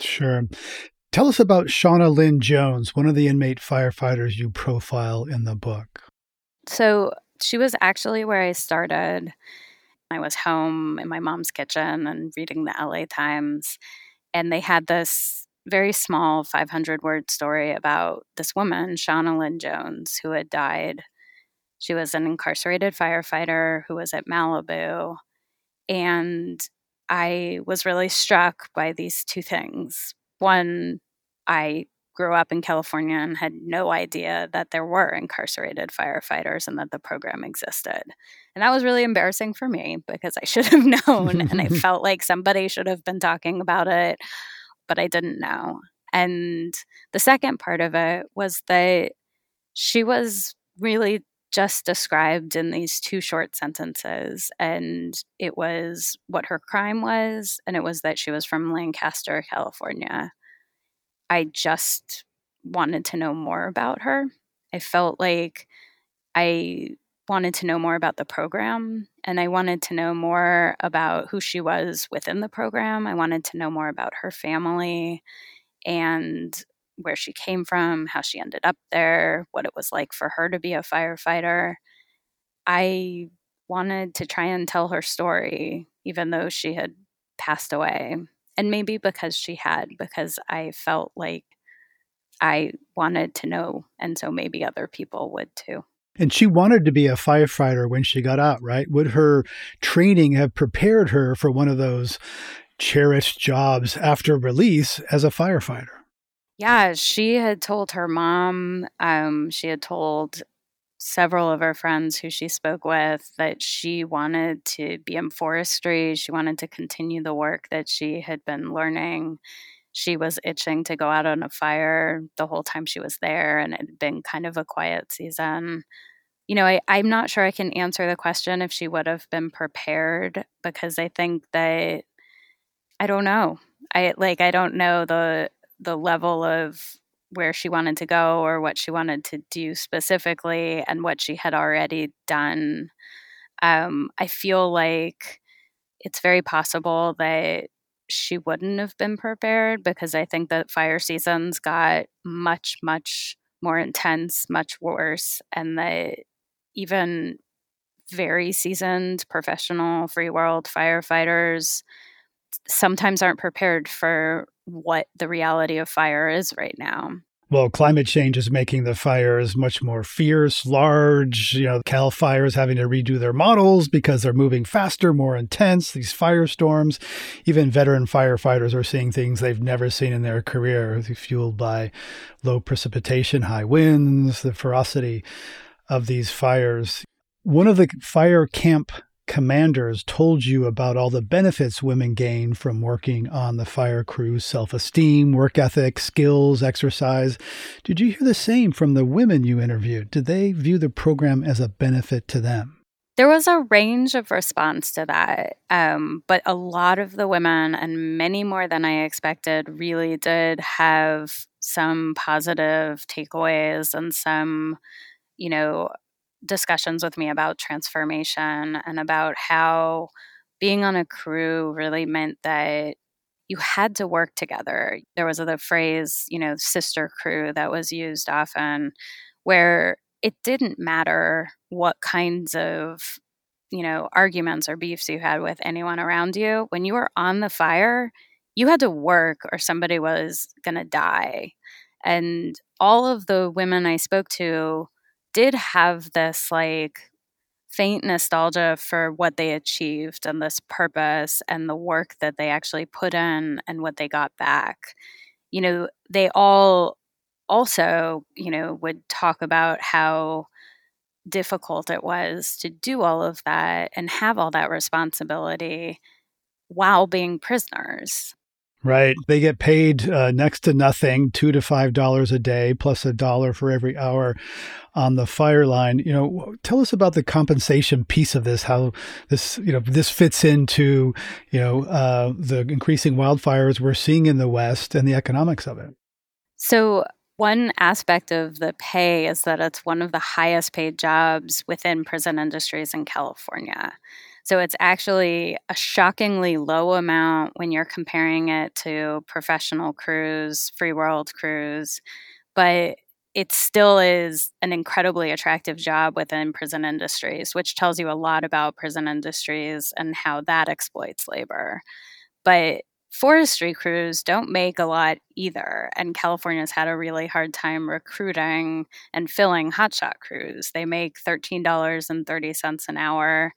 Sure. Tell us about Shawna Lynn Jones, one of the inmate firefighters you profile in the book. So she was actually where I started. I was home in my mom's kitchen and reading the LA Times, and they had this very small 500 word story about this woman, Shawna Lynn Jones, who had died. She was an incarcerated firefighter who was at Malibu. And I was really struck by these two things. One, I grew up in California and had no idea that there were incarcerated firefighters and that the program existed. And that was really embarrassing for me because I should have known and I felt like somebody should have been talking about it, but I didn't know. And the second part of it was that she was really just described in these two short sentences. And it was what her crime was, and it was that she was from Lancaster, California. I just wanted to know more about her. I felt like I wanted to know more about the program and I wanted to know more about who she was within the program. I wanted to know more about her family and where she came from, how she ended up there, what it was like for her to be a firefighter. I wanted to try and tell her story, even though she had passed away. And maybe because she had, because I felt like I wanted to know. And so maybe other people would too. And she wanted to be a firefighter when she got out, right? Would her training have prepared her for one of those cherished jobs after release as a firefighter? Yeah, she had told her mom, um, she had told several of her friends who she spoke with that she wanted to be in forestry. She wanted to continue the work that she had been learning. She was itching to go out on a fire the whole time she was there, and it had been kind of a quiet season. You know, I, I'm not sure I can answer the question if she would have been prepared because I think that I don't know. I like I don't know the the level of where she wanted to go or what she wanted to do specifically and what she had already done. Um, I feel like it's very possible that she wouldn't have been prepared because I think that fire seasons got much, much more intense, much worse, and that even very seasoned professional free world firefighters sometimes aren't prepared for what the reality of fire is right now. Well, climate change is making the fires much more fierce, large. You know, Cal Fire is having to redo their models because they're moving faster, more intense, these firestorms. Even veteran firefighters are seeing things they've never seen in their career, fueled by low precipitation, high winds, the ferocity of these fires. One of the fire camp commanders told you about all the benefits women gain from working on the fire crew's self esteem, work ethic, skills, exercise. Did you hear the same from the women you interviewed? Did they view the program as a benefit to them? There was a range of response to that, um, but a lot of the women, and many more than I expected, really did have some positive takeaways and some, you know, discussions with me about transformation and about how being on a crew really meant that you had to work together. There was the phrase, you know, sister crew that was used often, where it didn't matter what kinds of, you know, arguments or beefs you had with anyone around you. When you were on the fire, you had to work or somebody was going to die. And all of the women I spoke to did have this like faint nostalgia for what they achieved and this purpose and the work that they actually put in and what they got back. You know, they all also, you know, would talk about how difficult it was to do all of that and have all that responsibility while being prisoners. Right. They get paid uh, next to nothing, two to five dollars a day, plus a dollar for every hour on the fire line. You know, tell us about the compensation piece of this. How this, you know, this fits into, you know, uh, the increasing wildfires we're seeing in the West and the economics of it. So one aspect of the pay is that it's one of the highest paid jobs within prison industries in California. So it's actually a shockingly low amount when you're comparing it to professional crews, free world crews, but it still is an incredibly attractive job within prison industries, which tells you a lot about prison industries and how that exploits labor. But forestry crews don't make a lot either. And California's had a really hard time recruiting and filling hotshot crews. They make $13.30 an hour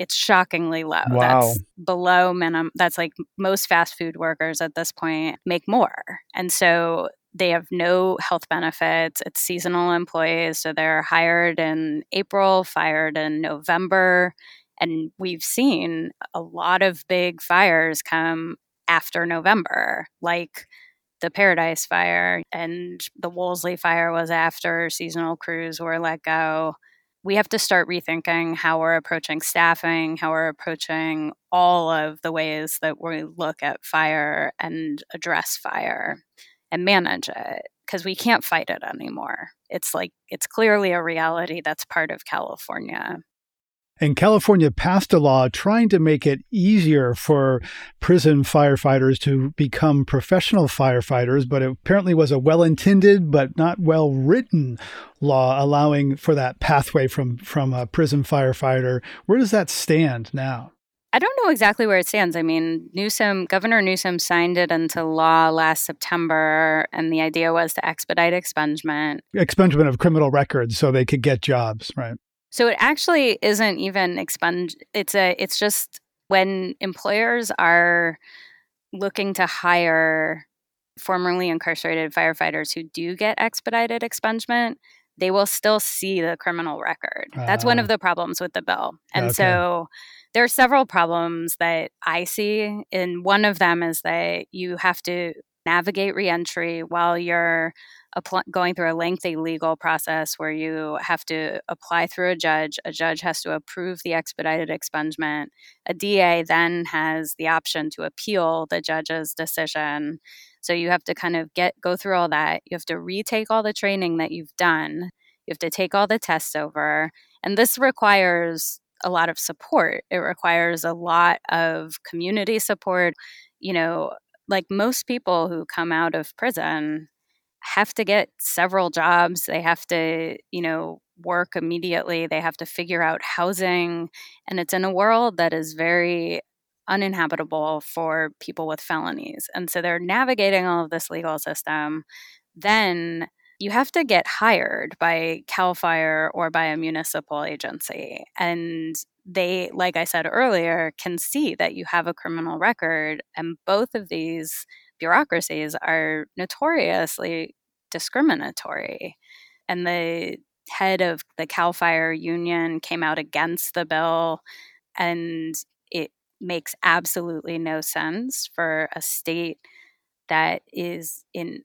it's shockingly low. Wow. That's below minimum. That's like most fast food workers at this point make more. And so they have no health benefits. It's seasonal employees. So they're hired in April, fired in November. And we've seen a lot of big fires come after November, like the Paradise Fire and the Woolsey Fire was after seasonal crews were let go we have to start rethinking how we're approaching staffing, how we're approaching all of the ways that we look at fire and address fire and manage it because we can't fight it anymore. It's like it's clearly a reality that's part of California. And California passed a law trying to make it easier for prison firefighters to become professional firefighters, but it apparently was a well intended but not well written law allowing for that pathway from, from a prison firefighter. Where does that stand now? I don't know exactly where it stands. I mean, Newsom, Governor Newsom signed it into law last September, and the idea was to expedite expungement. Expungement of criminal records so they could get jobs, right? So it actually isn't even expunge. It's a. It's just when employers are looking to hire formerly incarcerated firefighters who do get expedited expungement, they will still see the criminal record. Uh, That's one of ah. the problems with the bill. And okay. so there are several problems that I see. And one of them is that you have to navigate reentry while you're going through a lengthy legal process where you have to apply through a judge. A judge has to approve the expedited expungement. A DA then has the option to appeal the judge's decision. So you have to kind of get go through all that. You have to retake all the training that you've done. You have to take all the tests over. And this requires a lot of support. It requires a lot of community support. You know, like most people who come out of prison have to get several jobs. They have to, you know, work immediately. They have to figure out housing. And it's in a world that is very uninhabitable for people with felonies. And so they're navigating all of this legal system. Then you have to get hired by CAL FIRE or by a municipal agency. And they, like I said earlier, can see that you have a criminal record. And both of these bureaucracies are notoriously discriminatory. And the head of the CAL FIRE union came out against the bill. And it makes absolutely no sense for a state that is in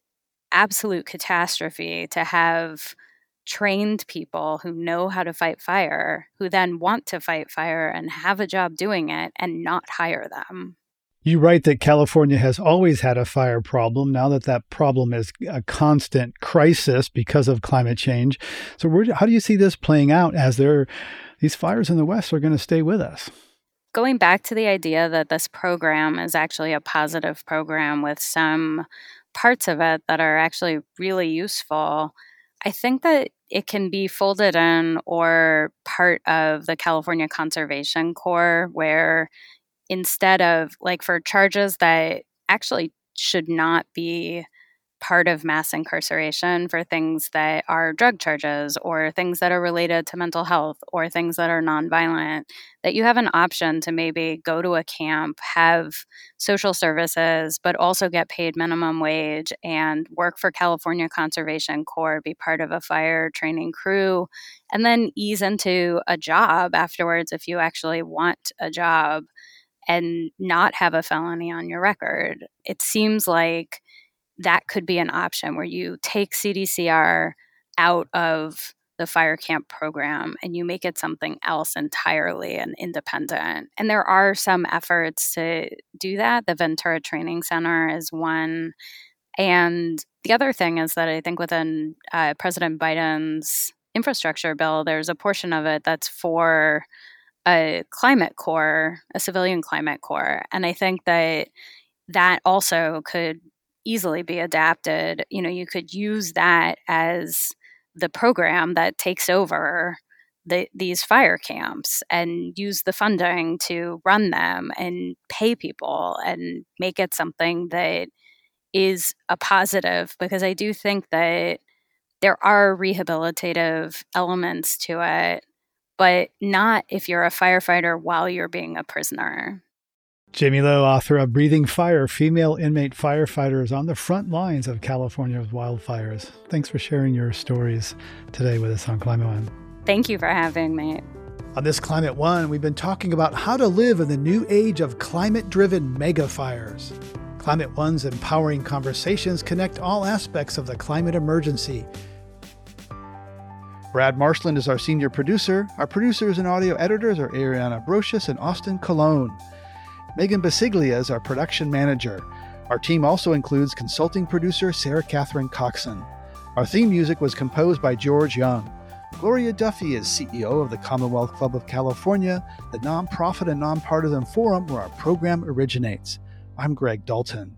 absolute catastrophe to have trained people who know how to fight fire, who then want to fight fire and have a job doing it and not hire them. You write that California has always had a fire problem. Now that that problem is a constant crisis because of climate change, so where, how do you see this playing out as there these fires in the West are going to stay with us? Going back to the idea that this program is actually a positive program with some parts of it that are actually really useful, I think that it can be folded in or part of the California Conservation Corps, where instead of like for charges that actually should not be part of mass incarceration for things that are drug charges or things that are related to mental health or things that are nonviolent, that you have an option to maybe go to a camp, have social services, but also get paid minimum wage and work for California Conservation Corps, be part of a fire training crew, and then ease into a job afterwards if you actually want a job and not have a felony on your record. It seems like that could be an option where you take CDCR out of the fire camp program and you make it something else entirely and independent. And there are some efforts to do that. The Ventura Training Center is one. And the other thing is that I think within uh, President Biden's infrastructure bill, there's a portion of it that's for a climate corps, a civilian climate corps. And I think that that also could easily be adapted. You know, you could use that as the program that takes over the, these fire camps and use the funding to run them and pay people and make it something that is a positive because I do think that there are rehabilitative elements to it, but not if you're a firefighter while you're being a prisoner. Jamie Lowe, author of Breathing Fire Female Inmate Firefighters on the Front Lines of California's Wildfires. Thanks for sharing your stories today with us on Climate One. Thank you for having me. On this Climate One, we've been talking about how to live in the new age of climate driven mega fires. Climate One's empowering conversations connect all aspects of the climate emergency. Brad Marshland is our senior producer. Our producers and audio editors are Ariana Brocious and Austin Colon. Megan Biscieglia is our production manager. Our team also includes consulting producer Sarah Catherine Coxon. Our theme music was composed by George Young. Gloria Duffy is CEO of the Commonwealth Club of California, the nonprofit and nonpartisan forum where our program originates. I'm Greg Dalton.